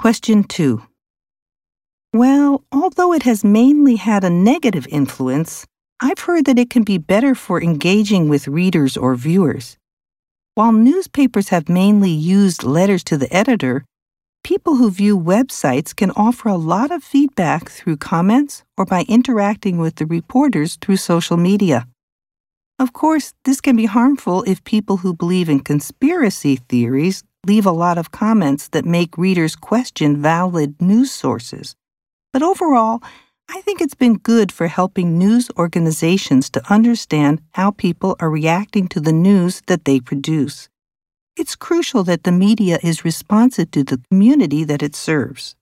Question 2. Well, although it has mainly had a negative influence, I've heard that it can be better for engaging with readers or viewers. While newspapers have mainly used letters to the editor, people who view websites can offer a lot of feedback through comments or by interacting with the reporters through social media. Of course, this can be harmful if people who believe in conspiracy theories leave a lot of comments that make readers question valid news sources. But overall, I think it's been good for helping news organizations to understand how people are reacting to the news that they produce. It's crucial that the media is responsive to the community that it serves.